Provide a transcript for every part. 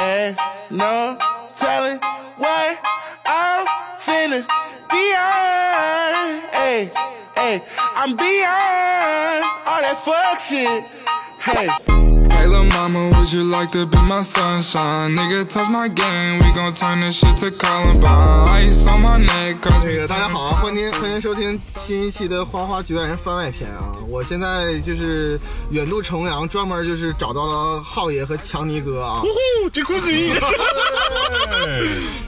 Ain't no telling what I'm feeling beyond. Hey, hey, I'm beyond all that fuck shit. Hey. Hey, little mama, would you like to be my sunshine? Nigga, touch my game, we gon' turn this shit to Columbine. Ice on my neck, cause 这个大家好啊，欢迎欢迎收听新一期的《花花局外人》番外篇啊！我现在就是远渡重洋，专门就是找到了浩爷和强尼哥啊，这裤子一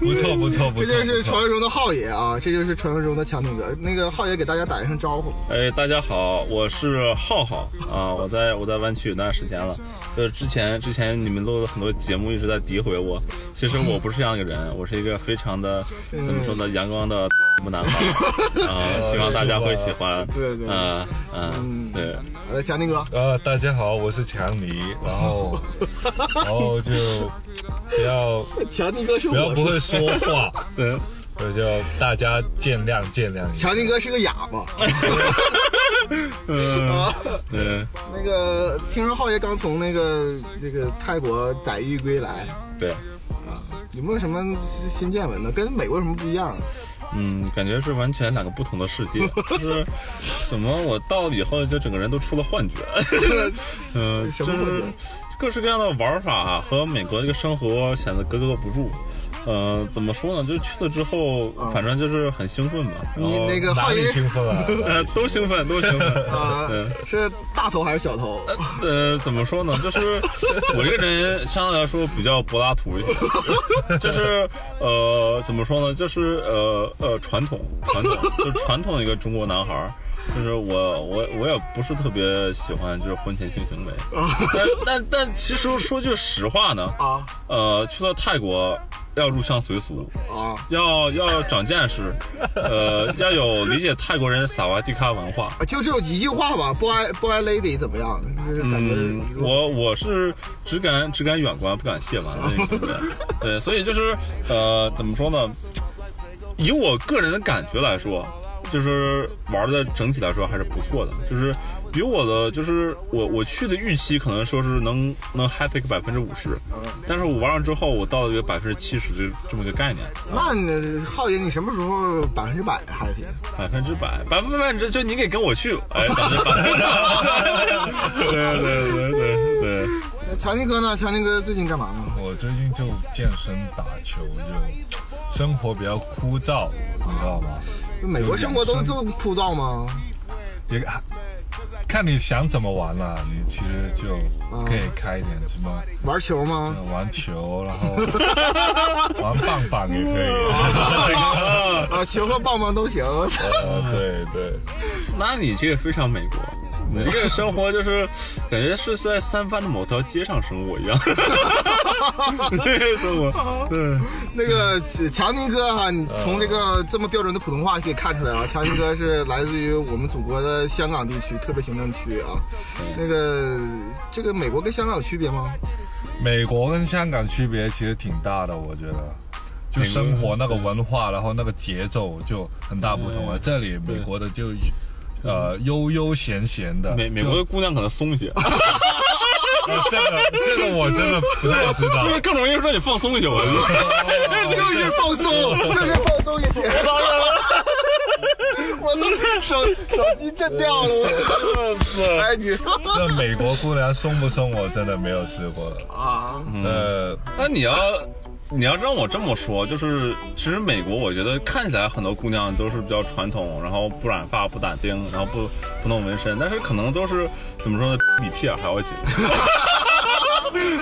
不错不错不错，这就是传说中的浩爷啊，这就是传说中的强尼哥。那个浩爷给大家打一声招呼。哎，大家好，我是浩浩啊，我在我在湾区有段时间了。就是之前之前你们录的很多节目一直在诋毁我，其实我不是这样一个人，我是一个非常的怎么说呢，阳光的木男孩啊，希望大家会喜欢。对对嗯嗯，对。好的，强尼哥，呃，大家好，我是强尼，然后，然后就不要 强尼哥是不要不会说话，对，我就大家见谅见谅。强尼哥是个哑巴。啊，对那个听说浩爷刚从那个这个泰国载誉归来，对，啊有没有什么新见闻呢？跟美国有什么不一样？嗯，感觉是完全两个不同的世界，就 是怎么我到了以后就整个人都出了幻觉，嗯，什么幻觉就是各式各样的玩法和美国这个生活显得格格不入。呃，怎么说呢？就去了之后，反正就是很兴奋吧。然后你那个哪里浩爷兴奋啊？呃都兴奋，都兴奋。啊对，是大头还是小头？呃，怎么说呢？就是我这个人相对来说比较柏拉图一些，就是呃，怎么说呢？就是呃呃，传统传统，就是传统的一个中国男孩。就是我我我也不是特别喜欢就是婚前性行为，但但但其实说句实话呢，啊呃，去了泰国要入乡随俗，啊！要要长见识，呃，要有理解泰国人萨瓦迪卡文化。就只有一句话吧，boy boy lady 怎么样？就是感觉嗯，我我是只敢只敢远观，不敢亵玩的那种人。对，所以就是呃，怎么说呢？以我个人的感觉来说，就是玩的整体来说还是不错的，就是比我的就是我我去的预期可能说是能能 happy 个百分之五十，但是我玩完之后，我到了一个百分之七十这这么一个概念，那你浩爷，你什么时候百分之百 happy？百分之百，百分之百，这就你得跟我去，哎，百分之百，对对对对对。那强尼哥呢？强尼哥最近干嘛呢？我最近就健身打球，就生活比较枯燥，你知道吗？美国生活都这么枯燥吗？也看你想怎么玩了，你其实就可以开一点什么玩球吗？呃玩球，然后玩棒棒也可以。啊，球和棒棒都行。啊，对对。那你这个非常美国，你这个生活就是感觉是在三藩的某条街上生活一样。这个生活，对，那个强尼哥哈、你从这个这么标准的普通话可以看出来啊，强尼哥是来自于我们祖国的香港地区特别行政区啊。那个这个美国跟香港有区别吗？美国跟香港区别其实挺大的，我觉得。就生活那个文化，然后那个节奏就很大不同了。这里美国的就，呃，悠悠闲闲的。美美国的姑娘可能松一些，这个这个我真的不太知道就。是更容易说你放松一些。我 就是放松，就是放松一些。我都手手机震掉了，我哎你那美国姑娘松不松，我真的没有试过。啊，呃，那你要你要让我这么说，就是其实美国，我觉得看起来很多姑娘都是比较传统，然后不染发、不打钉，然后不不弄纹身，但是可能都是怎么说呢，比屁眼还要紧。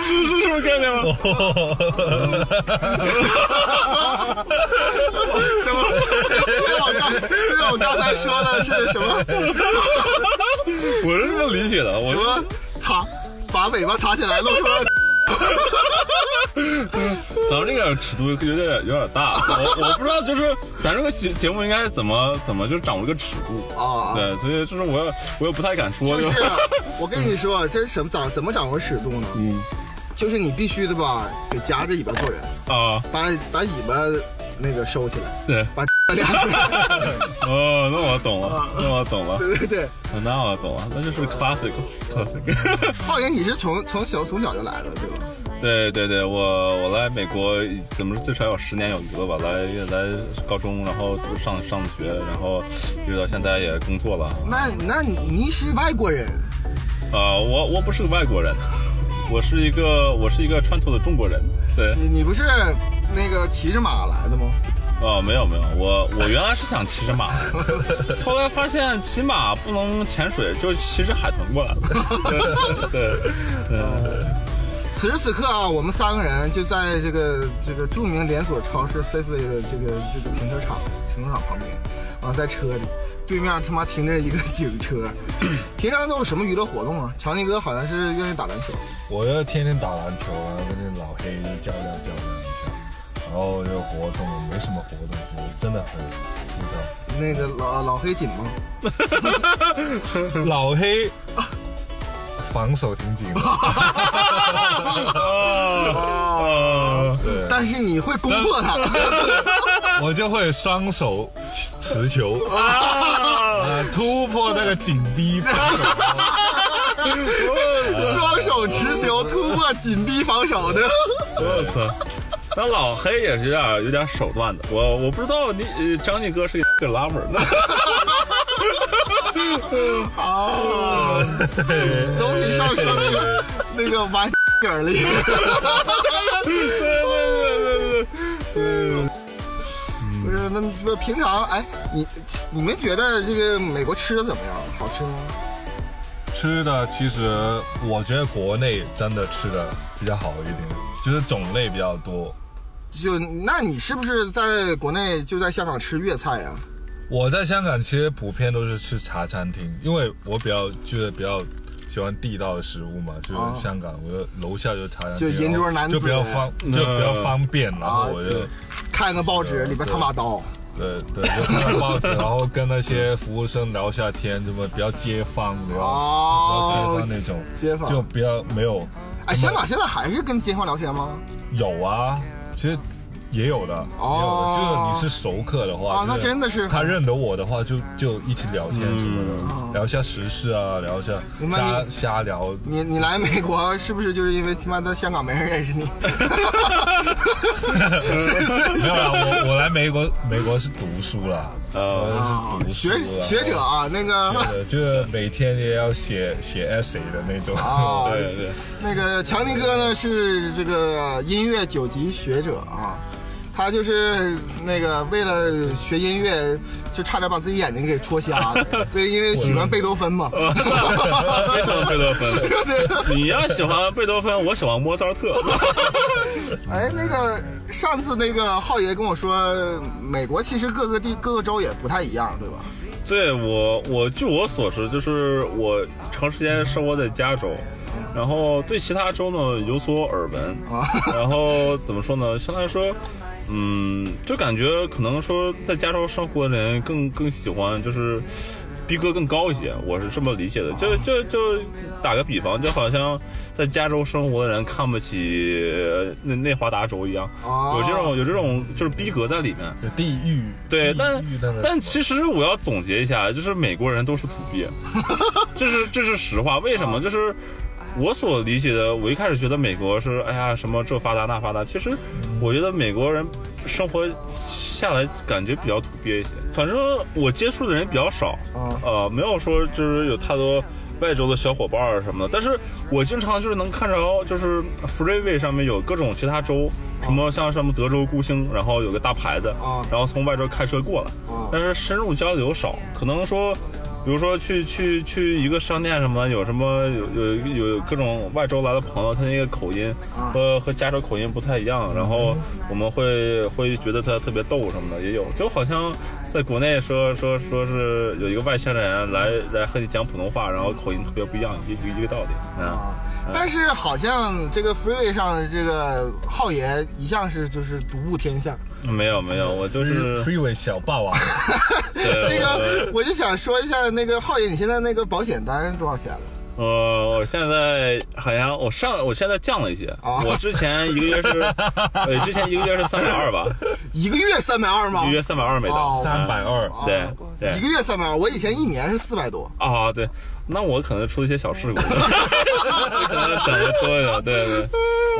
是是这么概念吗？什么？我刚，我刚才说的是什么？我是这么理解的，我什么擦？把尾巴擦起来，露出了 咱们这个尺度有点有点大，我我不知道，就是咱这个节节目应该怎么怎么就掌握这个尺度啊对，所以就是我也我也不太敢说，就是我跟你说，这是什么掌怎么掌握尺度呢？嗯就是你必须的吧，得夹着尾巴做人，啊，把把尾巴那个收起来，对，把亮出来。哦，那我懂了，那我懂了，对对对，那我懂了，那就是 classic classic。浩爷，你是从从小从小就来了，对吧？对对对，我我来美国怎么说最少有十年有余了吧？来来高中，然后上上学，然后一直到现在也工作了。那那你是外国人，啊、我我不是个外国人，我是一个我是一个穿透的中国人。对，你你不是那个骑着马来的吗？哦，没有没有，我我原来是想骑着马，后来发现骑马不能潜水，就骑着海豚过来了。对对此时此刻啊，我们三个人就在这个这个著名连锁超市 Safeway 的这个这个停车场停车场旁边啊，在车里，对面他妈停着一个警车。平常都有什么娱乐活动啊？强尼哥好像是愿意打篮球，我要天天打篮球啊，跟那老黑较量较量一下，然后这个活动没什么活动，就真的很枯燥。那个老老黑紧吗？老黑 防守挺紧的，但是你会攻破他，我就会双手持球啊，突破那个紧逼防守。双手持球突破紧逼防守的。我操！那老黑也是有点有点手段的，我我不知道你呃张继哥是个 lover 呢。啊，总比上说那个那个玩儿里。不是，那不平常哎，你你们觉得这个美国吃的怎么样？好吃吗？吃的其实我觉得国内真的吃的比较好一点，就是种类比较多。就那你是不是在国内就在香港吃粤菜啊、我在香港其实普遍都是吃茶餐厅，因为我比较觉得比较喜欢地道的食物嘛，就啊。是香港，我就楼下就是茶餐厅，就银桌男子就比较方，就比较方便，然后我就对。看个报纸里边藏把刀，对对，就看看报纸，然后跟那些服务生聊下天，什么比较街坊，比较比较街坊那种，哦街坊。就比较没有哎，香港现在还是跟街坊聊天吗？有啊，其实也有的，哦。也有的，就是你是熟客的话，啊那真的是他认得我的话，就就一起聊天什么的，聊一下时事啊，聊一下瞎瞎聊。你你来美国是不是就是因为他妈的香港没人认识你？没有啦，我我来美国，美国是读书了，呃我是读书学啦学者啊，那个。对就是每天也要写写 essay 的那种。啊，对对，那个强尼哥呢是这个音乐九级学者啊，他就是那个为了学音乐，就差点把自己眼睛给戳瞎了。对，因为喜欢贝多芬嘛。为什么贝多芬？对你要喜欢贝多芬，我喜欢莫扎特。哎，那个上次那个浩爷跟我说，美国其实各个地各个州也不太一样，对吧？对我，我据我所知，就是我长时间生活在加州，然后对其他州呢有所耳闻，啊然后怎么说呢？相对来说，嗯，就感觉可能说在加州生活的人更更喜欢就是。逼格更高一些，我是这么理解的。就就就打个比方，就好像在加州生活的人看不起呃内内华达州一样，哦有这种有这种就是逼格在里面。就地狱，对，但但其实我要总结一下，就是美国人都是土鳖，这是这是实话。为什么？就是我所理解的，我一开始觉得美国是哎呀什么这发达那发达，其实我觉得美国人生活下来感觉比较土鳖一些。反正我接触的人比较少，啊呃，没有说就是有太多。外州的小伙伴儿什么的，但是我经常就是能看着，就是 freeway 上面有各种其他州，什么像什么德州孤星，然后有个大牌子，啊然后从外州开车过来，啊但是深入交流少，可能说，比如说去去去一个商店什么，有什么有有有各种外州来的朋友，他那个口音和和加州口音不太一样，然后我们会会觉得他特别逗什么的，也有，就好像在国内说说说是有一个外乡人来来和你讲普通话，然后口音特别不一样，一一个一个道理。啊。但是好像这个 freeway 上的这个浩爷一向是就是独步天下。没有没有，我就是。freeway 小霸王，对 那个我就想说一下，那个浩爷，你现在那个保险单多少钱了？呃，我现在好像我上，我现在降了一些。啊我之前一个月是，呃，之前一个月是三百二吧，一个月三百二吗？一个月三百二美刀。哦三百二，哦对对一个月三百二，我以前一年是四百多。啊，对，那我可能出了一些小事故，可能整的多一点。对对，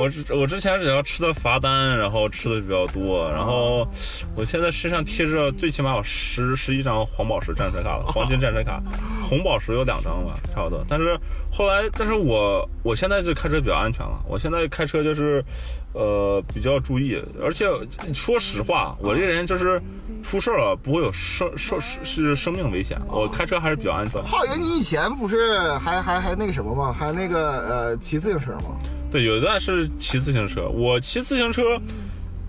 我之我之前只要吃的罚单，然后吃的比较多，然后我现在身上贴着最起码有十十一张黄宝石战车卡了，黄金战车卡，红宝石有两张吧，差不多。但是后来，但是我我现在就开车比较安全了，我现在开车就是，呃，比较注意，而且说实话，我这个人就是出事了不会有生生是生命危险，我开车还是比较安全。浩爷，你以前不是还还还那个什么吗？还那个呃骑自行车吗？对，有一段是骑自行车。我骑自行车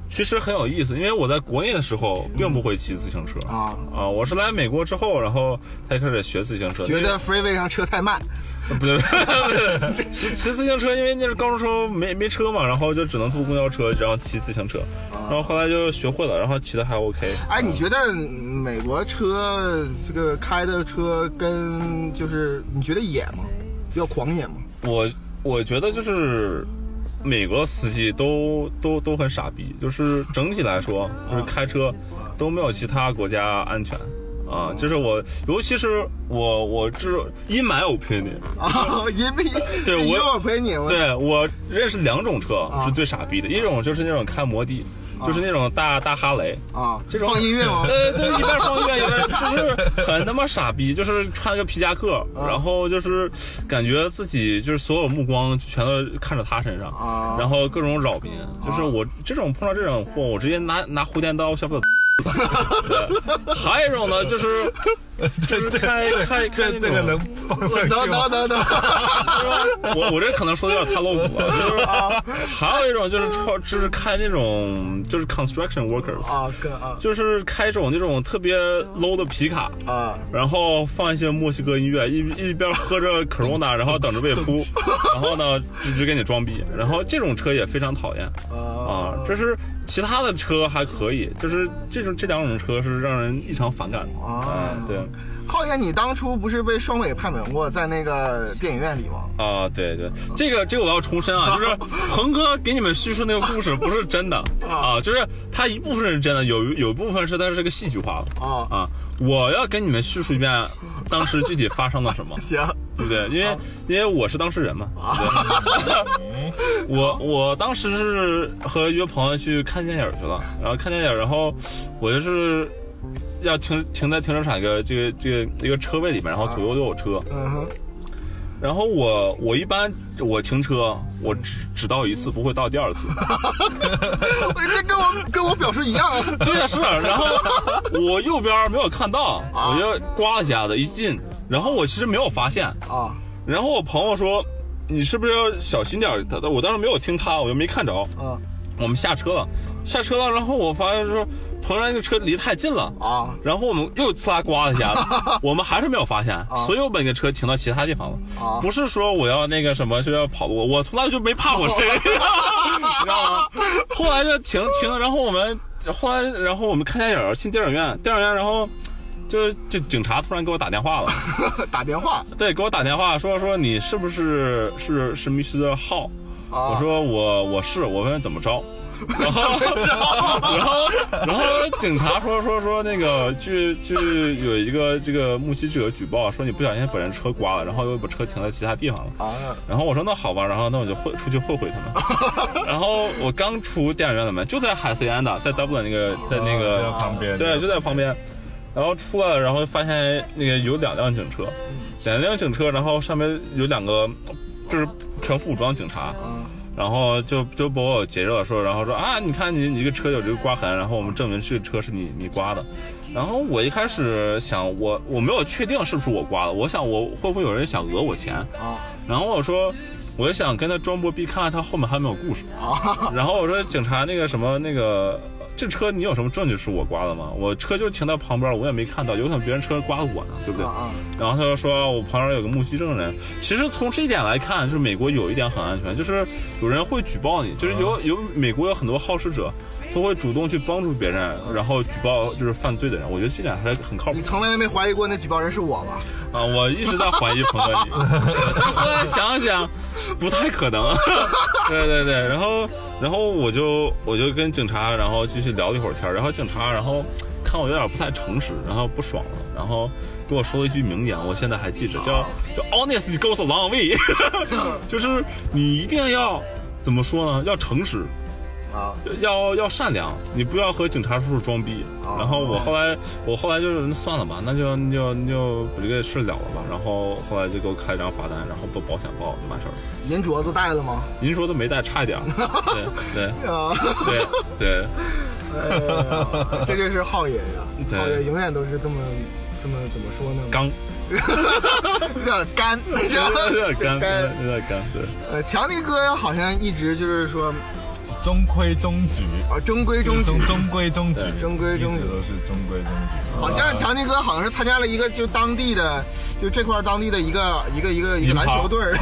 其实很有意思，因为我在国内的时候并不会骑自行车啊啊，我是来美国之后，然后才开始学自行车。觉得 freeway 上车太慢，不对，不对骑骑自行车，因为那是高中时候没没车嘛，然后就只能坐公交车，然后骑自行车，然后后来就学会了，然后骑的还 OK。哎，你觉得美国车这个开的车跟就是你觉得野吗？比较狂野吗？我我觉得就是美国司机都都都很傻逼，就是整体来说，就是开车都没有其他国家安全。啊，就是我，尤其是我，我知 in my opinion，啊，因为对我你，我对我认识两种车是最傻逼的，一种就是那种开摩的，就是那种大大哈雷，啊，这种放音乐吗？呃，对，一边放音乐一边就是很他妈傻逼，就是穿个皮夹克，然后就是感觉自己就是所有目光全都看着他身上，啊然后各种扰民，就是我这种碰到这种货，我直接拿拿蝴电刀，小不了。对还有一种呢，就是 就是开开开那种这这个能放上去能吗？能？能能，我我这可能说的有点太露骨了，就是还有一种就是超就是开那种就是 construction workers，啊哥啊。就是开这种那种特别 low 的皮卡，啊。然后放一些墨西哥音乐，一一边喝着 Corona，然后等着被扑，然后呢就就给你装逼，然后这种车也非常讨厌啊。这是其他的车还可以，就是这种这两种车是让人异常反感的啊嗯对。浩爷，你当初不是被双美判本过，在那个电影院里吗？啊，对对，这个这个我要重申啊，就是 鹏哥给你们叙述那个故事不是真的。啊，就是他一部分是真的，有有一部分是他是个戏剧化。的啊。啊。我要跟你们叙述一遍当时具体发生了什么，行，对不对？因为因为我是当事人嘛。对。我我当时是和一个朋友去看电影去了，然后看电影，然后我就是要停停在停车场一个这个这个一个车位里面，然后左右都有车。嗯哼，然后我我一般我停车我只只到一次，不会到第二次。这跟我跟我表示一样啊。对呀，是。然后我右边没有看到，我就刮了一下子，一进，然后我其实没有发现。啊然后我朋友说：“你是不是要小心点？”他我当时没有听他，我就没看着。啊我们下车了，下车了，然后我发现说朋友那个车离太近了。啊然后我们又呲啦刮了一下子，我们还是没有发现，所以我把那个车停到其他地方了。啊不是说我要那个什么，是要跑路，我从来就没怕过谁，你知道吗？后来就停停，然后我们后来，然后我们看电影，进电影院，电影院，然后就就警察突然给我打电话了，打电话对，给我打电话说说你是不是是是密斯的号？啊我说我我是，我问怎么着。然后，然后，然后警察说说说那个，据据有一个这个目击者举报说你不小心把人车刮了，然后又把车停在其他地方了。啊然后我说那好吧，然后那我就会出去会会他们。然后我刚出电影院的门，就在海斯安的，在 Dublin 那个在那个、旁边对，就在旁边。然后出来了，然后发现那个有两辆警车，两辆警车，然后上面有两个就是全副武装警察。然后就就把我截着了，说，然后说啊，你看你你这个车有这个刮痕，然后我们证明这个车是你你刮的。然后我一开始想，我我没有确定是不是我刮的，我想我会不会有人想讹我钱。啊然后我说，我就想跟他装波逼，看看他后面还有没有故事。啊然后我说，警察那个什么那个，这车你有什么证据是我刮的吗？我车就停在旁边，我也没看到，有可能别人车刮的我呢，对不对？啊然后他就说我旁边有个目击证人。其实从这一点来看，就是美国有一点很安全，就是有人会举报你，就是有有美国有很多好事者，他会主动去帮助别人，然后举报就是犯罪的人。我觉得这点还是很靠谱你。从来没怀疑过那举报人是我吧？啊，我一直在怀疑鹏哥你，但是后来想想，不太可能。对对对，然后然后我就我就跟警察，然后继续聊了一会儿天儿然后警察然后看我有点不太诚实，然后不爽了，然后跟我说了一句名言，我现在还记着，叫叫 honesty goes a long way，就是你一定要怎么说呢？要诚实，啊，要要善良，你不要和警察叔叔装逼。哦然后我后来我后来就是那算了吧，那就那就那就把这个事了了吧。然后后来就给我开一张罚单，然后把保险报就完事儿了。银镯子带了吗？银镯子没带，差一点对。对啊，对 对哎呀这就是浩爷呀，对浩爷永远都是这么这么怎么说呢？刚 有点干？有点干，干。有点干。对，呃，强尼哥好像一直就是说中规中矩，啊，中规中矩。中中规中矩，中规中矩。都是中规中矩。好像强尼哥好像是参加了一个就当地的，就这块当地的一个一个一个一个篮球队儿，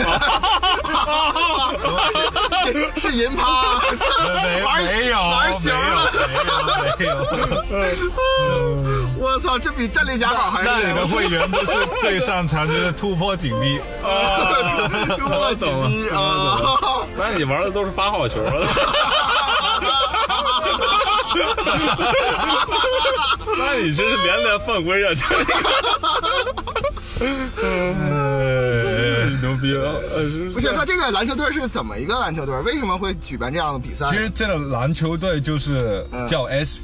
是银趴，没玩没有玩球了。我操，这比战力甲堡还是那你的会员都是最擅长就是突破警力，我紧逼啊！那你玩的都是八号球了。那你真是连连犯规啊！这牛逼不是，他这个篮球队是怎么一个篮球队？为什么会举办这样的比赛？其实这个篮球队就是叫 S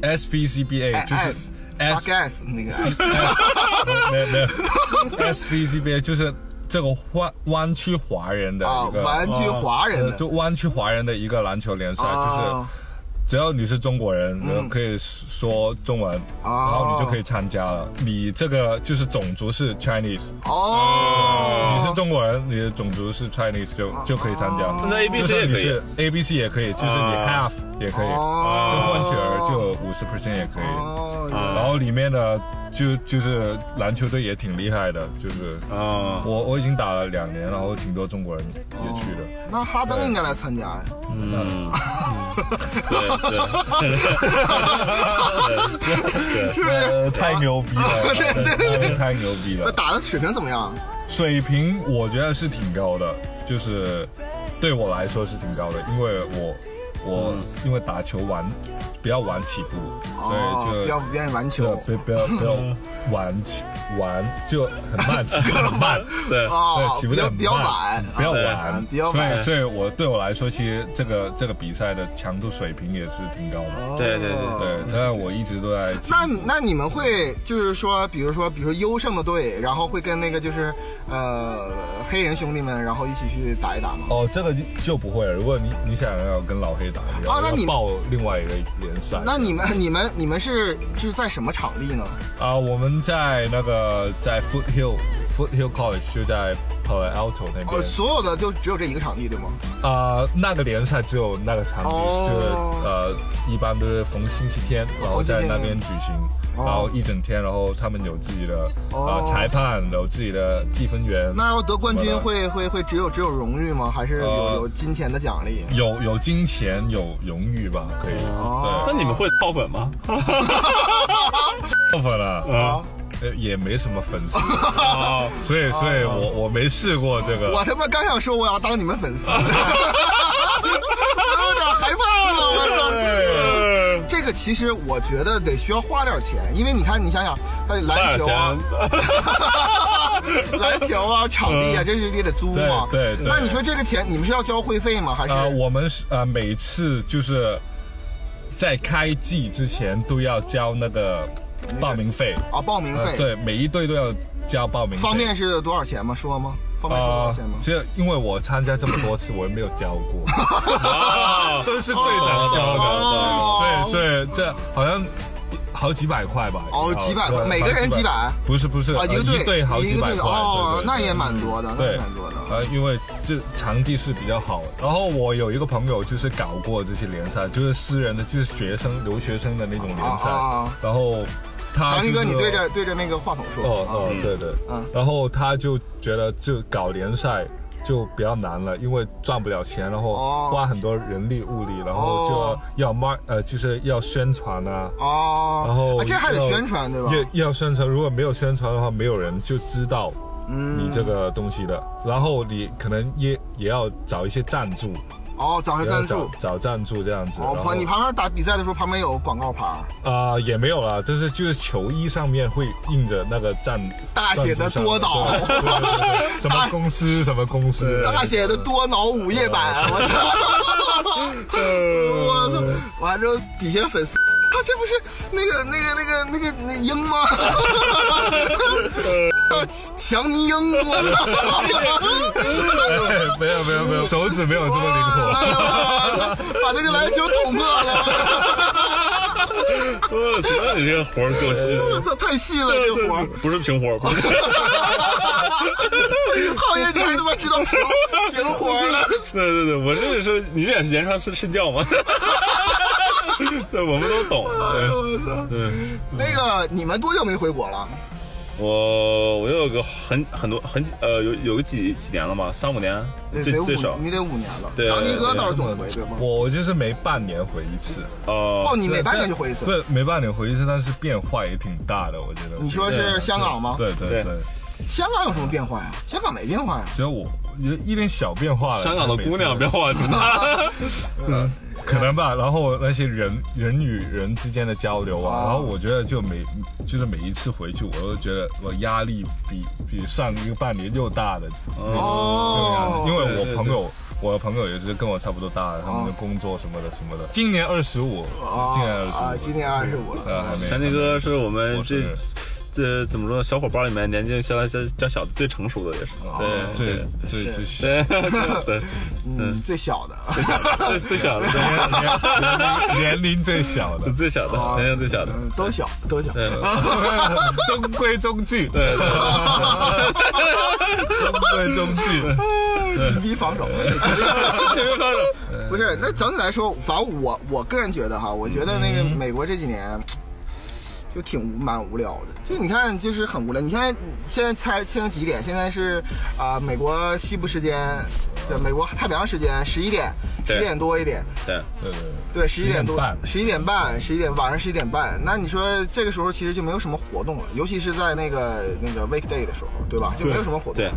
S V C B A，就是 S S 那个没有没有 S V C B A 就是这个湾湾区华人的啊一，个湾区华人就湾区华人的一个篮球联赛，就是啊只要你是中国人，可以说中文，然后你就可以参加了。你这个就是种族是 Chinese，哦，你是中国人，你的种族是 Chinese 就就可以参加。那 A B 就 C 也可以。是你是 A B C 也可以，就是你啊。half 也可以，哦就混血儿就五十 percent 也可以。哦，然后里面的就就是篮球队也挺厉害的，就是啊，我我已经打了两年，然后挺多中国人也去的。那哈登应该来参加呀。嗯，对对呃，太牛逼了，对太牛逼了。那打的水平怎么样？水平我觉得是挺高的，就是对我来说是挺高的，因为我我因为打球玩比较晚起步，哦，所以就比较不愿意玩球。不不要不要玩起晚就很慢，起步 很慢。对哦对，，起步比较晚，比较啊晚，比较晚所以所以我对我来说，其实这个这个比赛的强度水平也是挺高的。对对对对，但是我一直都在那那你们会就是说，比如说，比如说优胜的队，然后会跟那个就是呃黑人兄弟们，然后一起去打一打吗？哦，这个就就不会了。如果你你想要跟老黑打，你要哦那你要报另外一个联赛。那你们你们你们是就是在什么场地呢？啊，我们在那个在 Foothill Foothill College 就在 Palo Alto 那哦，边。所有的就只有这一个场地对吗？啊、那个联赛只有那个场地，哦就是呃，一般都是逢星期天，然后在那边举行，哦然后一整天，然后他们有自己的哦呃裁判，有自己的计分员，那要得冠军会会会只有只有荣誉吗？还是有呃有金钱的奖励？有有金钱，有荣誉吧，可以。哦那你们会爆粉吗？爆，粉了，啊，呃也没什么粉丝，啊，所以所以我我没试过这个。我他妈刚想说我要当你们粉丝，我有点害怕了，我操！这个其实我觉得得需要花点钱，因为你看，你想想，他篮球啊，篮球啊，场地啊，这是也得租嘛。对对对那你说这个钱，你们是要交会费吗？还是？呃，我们是呃每次就是在开季之前都要交那个报名费，啊，报名费。。呃对，每一队都要交报名费。方便是多少钱吗？说吗？方便说多少啊钱吗？其实因为我参加这么多次，我也没有交过，啊，都是队长交的，哦对，所以这好像好几百块吧。哦，几百块，每个人几百？不是不是，啊，呃一个队队好几百块，哦那也蛮多的，那蛮多的。呃，因为这场地是比较好，然后我有一个朋友就是搞过这些联赛，就是私人的，就是学生留学生的那种联赛，啊啊啊然后他强尼哥，就是你对着对着那个话筒说。哦哦，对对，嗯。然后他就觉得就搞联赛就比较难了，因为赚不了钱，然后哦。花很多人力物力，然后哦。就要 mark 呃就是要宣传啊，哦，然后啊这还得要宣传对吧？要要宣传，如果没有宣传的话，没有人就知道嗯。你这个东西的。然后你可能也也要找一些赞助，哦，找下赞助。找赞助这样子。哦，旁你旁边打比赛的时候，旁边有广告牌儿，啊、也没有啦，就是就是球衣上面会印着那个赞大写的多脑 什么公司什么公司，大写的多脑午夜版，我操！我操！完之后底下粉丝，啊，这不是那个那个那个那个那鹰吗？啊 强尼鹰，我操！哎没有没有没有，手指没有这么灵活。把那个篮球捅破了！我去，那你这个活儿够细的，我操，太细了这个活儿。不是平活儿，不是浩爷，你还他妈知道平平活儿了？对对对，我这也是你这也是延长睡睡觉吗？对，我们都懂。哎呦我操！对，那个，你们多久没回国了？我我有个很很多很呃有有个几几年了吧，三五年最最少，你得五年了。对强尼哥倒是总回，对吗？我就是每半年回一次，哦哦，你每半年就回一次对。每半年回一次，但是变化也挺大的，我觉得。你说是香港吗？对对对对，香港有什么变化呀？香港没变化呀。只有我有一点小变化了。香港的姑娘变化挺大。嗯，可能吧。然后那些人人与人之间的交流啊，哦然后我觉得就每就是每一次回去，我都觉得我压力比比上一个半年又大的那种那个样哦，因为我朋友。我的朋友也是跟我差不多大的，他们的工作什么的什么的。今年二十五，今年二十啊，五，今年二十五了。呃，还没。强尼哥是我们这这怎么说？小伙伴里面年纪相对较小的最成熟的也是。对最最最小，对对嗯，最小的。最最小的，年龄最小的，最小的，年龄最小的。嗯，都小，都小。对中规中矩，对对，中规中矩。紧逼防守。不是，那整体来说，反正我我个人觉得哈，我觉得那个美国这几年。就挺无蛮无聊的，就你看，就是很无聊。你看现在猜现在几点？现在是啊、美国西部时间，对，美国太平洋时间十一点，十点多一点。对对对对，十一点多11点半，十一点半，十一点晚上十一点半。那你说这个时候其实就没有什么活动了，尤其是在那个那个 weekday 的时候，对吧？就没有什么活动。对。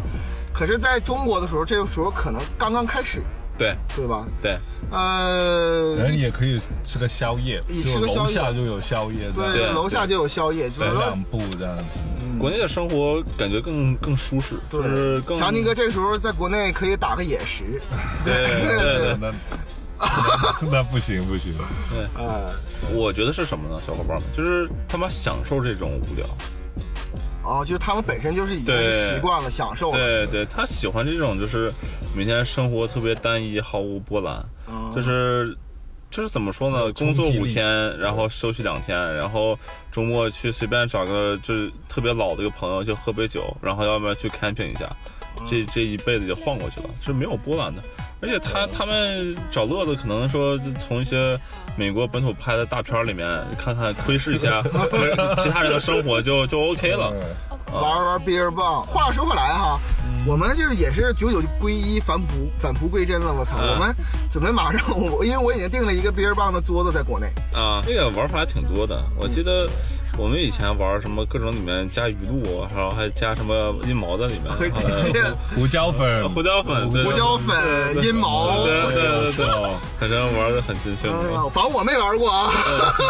可是在中国的时候，这个时候可能刚刚开始，对对吧？对，呃，人也可以吃个宵夜，也吃就楼个宵夜下就有宵夜，对，对楼下就有宵夜，就走两步这样子。国内的生活感觉更更舒适，就是更强尼哥这个时候在国内可以打个野食，对 对对。那那不行不行，呃，我觉得是什么呢？小伙伴们，就是他妈享受这种无聊。哦，就是他们本身就是已经习惯了享受了，对对，他喜欢这种就是每天生活特别单一，毫无波澜，哦就是就是怎么说呢？工作五天，然后休息两天，然后周末去随便找个就是特别老的一个朋友去喝杯酒，然后要不然去 camping 一下，这这一辈子就晃过去了，是没有波澜的。而且他他们找乐子，可能说从一些美国本土拍的大片里面看看窥视一下 其他人的生活就就 OK 了。玩玩 beer 棒。话说回来哈，我们就是也是九九归一，返璞返璞归真了。我操，嗯我们准备马上，我因为我已经订了一个 beer 棒的桌子在国内。啊，这个玩法还挺多的。我记得我们以前玩什么各种里面加鱼露，然后还加什么阴毛在里面，呃胡椒粉，胡椒粉，对胡椒粉、阴毛，对对对对，哦反正玩的很尽兴。呃反正我没玩过啊。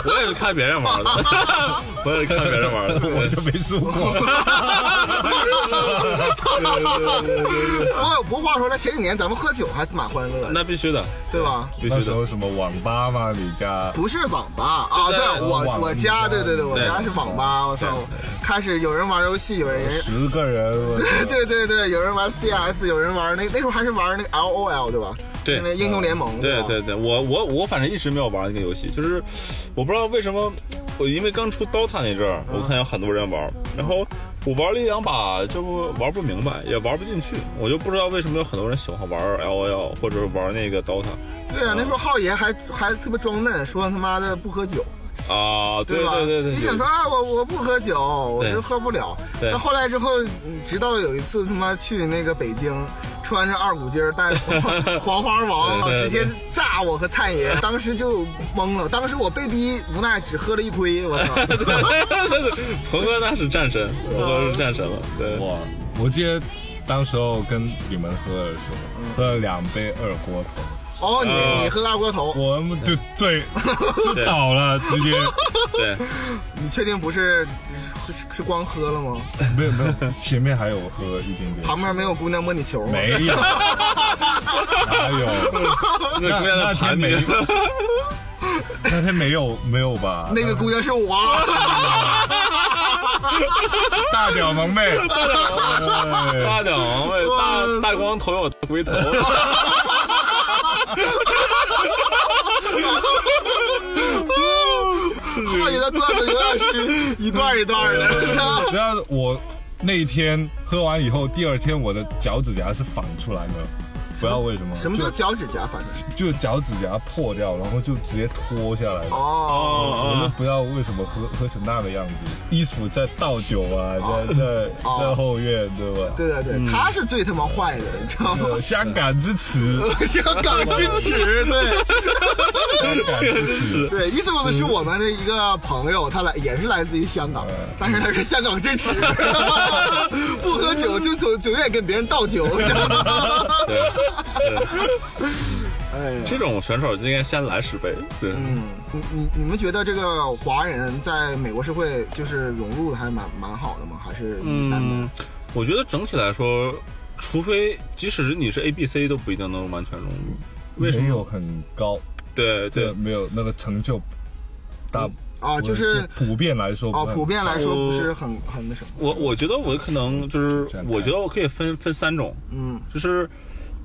我也是看别人玩的，我也是看别人玩的。我就没输过。不过不过话说来，前几年咱们喝酒还蛮欢乐的，那必须的，对吧？必须的。那时候什么网吧吗？你家不是网吧啊，对我网我家，对对对，我对家是网吧。我操，开始有人玩游戏，有人十个人，对对对对，有人玩 CS，有人玩那那时候还是玩那个 LOL 对吧？对那英雄联盟。对对对，我我我反正一直没有玩那个游戏，就是我不知道为什么，我因为刚出 DOTA 那阵儿，我看有很多人玩，然后我玩了一两把就玩不明白，也玩不进去，我就不知道为什么有很多人喜欢玩 LOL 或者玩那个 DOTA 对啊，那时候浩爷还还特别装嫩，说他妈的不喝酒，啊，对吧？对对对，你想说啊，我我不喝酒，我就喝不了。那后来之后，嗯直到有一次他妈去那个北京，穿着二股筋儿，带着黄 黄花王，直接炸我和灿爷，当时就懵了。当时我被逼无奈只喝了一亏，我操！鹏哥那是战神，鹏哥是战神了，对，哇！我记得当时候跟你们喝的时候，喝了两杯二锅头，哦，你啊。你喝二锅头，我们就醉就倒了，直接。对，你确定不是是是光喝了吗？没有没有，前面还有喝一点点，旁边没有姑娘摸你球吗？没有，哪有？那姑娘那天没你，那天没有没有吧？那个姑娘是我，大屌萌妹，哎大屌萌妹，大大光头有龟头，后面的段子永远是一段一段的。然后我那一天喝完以后，第二天我的脚趾甲是反出来的，不知道为什么。什么叫脚趾甲？反正就脚趾甲破掉，然后就直接脱下来。哦，我们不知道为什么喝喝成那个样子，衣服在倒酒啊，在在哦在后院，对吧？对对对，他是最他妈坏的，你知道吗？呃 香港之耻，香港之耻，对香港之耻。对，意思我的是我们的一个朋友，他来也是来自于香港，但是他是香港之耻，不喝酒就总总愿意跟别人倒酒，你知道吗？对，哎，这种选手就应该先来十杯，对，嗯，你你你们觉得这个华人在美国社会就是融入的还蛮蛮好的吗？还是？嗯，我觉得整体来说，除非即使是你是 A B C 都不一定能完全融入，为什么？没有很高，对对，没有那个成就大啊，就是普遍来说啊，普遍来说不是很很那什么。我我觉得我可能就是我觉得我可以分分三种，嗯就是，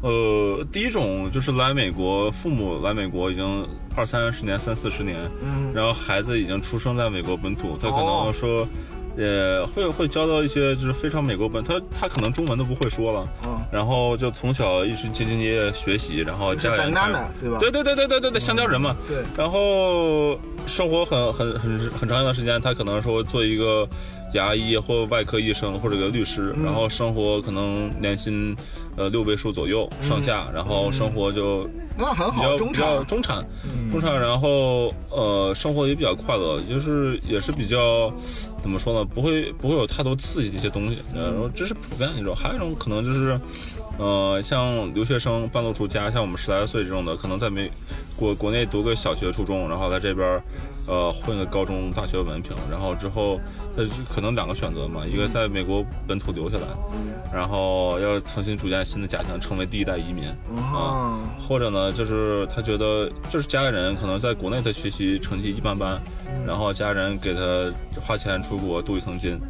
呃，第一种就是来美国，父母来美国已经二三十年、三四十年，嗯。然后孩子已经出生在美国本土，他可哦。能说，呃，会会交到一些就是非常美国本，他他可能中文都不会说了，嗯，然后就从小一直兢兢业业学习，然后家里人对吧？对对对对对对对，香蕉人嘛，对。然后生活很很很很长一段时间，他可能说做一个牙医或外科医生或者个律师，嗯。然后生活可能年薪呃六位数左右上下，然后生活就那很好，比较中产。中产，中产，然后呃生活也比较快乐，就是也是比较怎么说呢，不会不会有太多刺激的一些东西，呃然后这是普遍的一种，还有一种可能就是。呃，像留学生半路出家，像我们十来岁这种的，可能在美国国内读个小学、初中，然后来这边，呃，混个高中、大学文凭，然后之后，呃，可能两个选择嘛，一个在美国本土留下来，然后要重新组建新的家庭，成为第一代移民，啊，啊，或者呢，就是他觉得就是家里人可能在国内他学习成绩一般般，然后家人给他花钱出国镀一层金，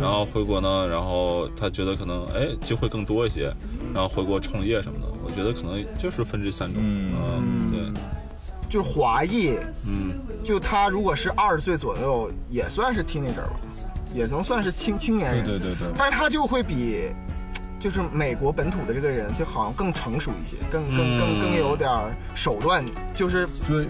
然后回国呢，然后他觉得可能哎机会更多一些，然后回国创业什么的，我觉得可能就是分这三种，嗯。嗯，对，就是华裔，嗯，就他如果是二十岁左右，也算是 teenager 吧，也能算是青青年人。对对对对。但是他就会比，就是美国本土的这个人，就好像更成熟一些，更更更更有点儿手段，就是就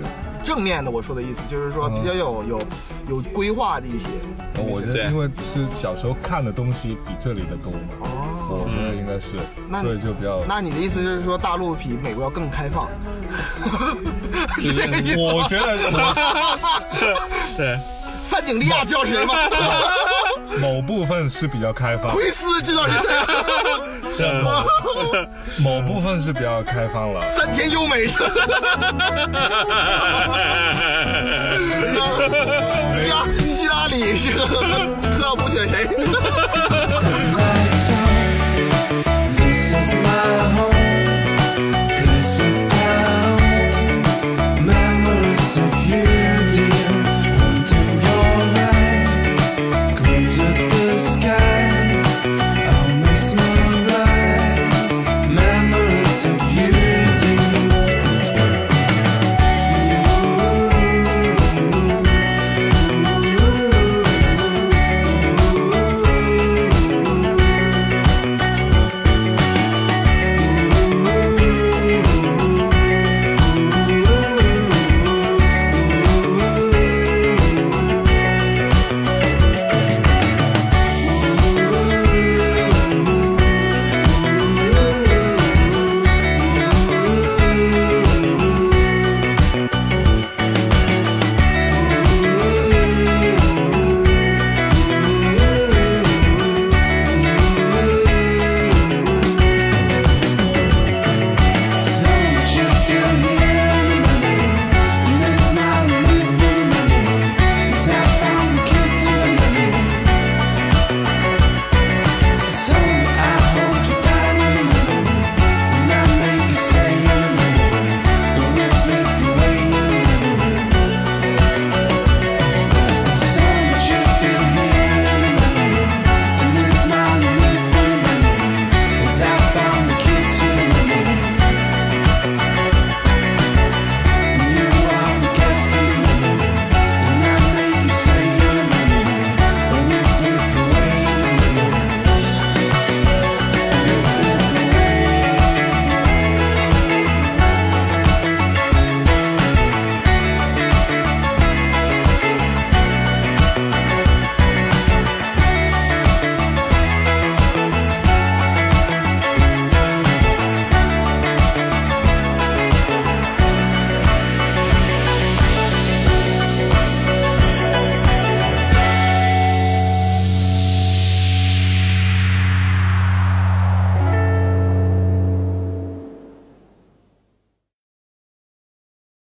正面的。我说的意思就是说嗯比较有有有规划的一些。对我觉得因为是小时候看的东西比这里的多嘛，哦，我觉得应该是，那所以就比较。那你的意思就是说大陆比美国要更开放？是这个意思吗？我觉得 对，三井利亚知道是谁吗？某部分是比较开放，奎斯知道是谁？某部分是比较开放了。三田优美是。希拉希拉里是特朗普选谁？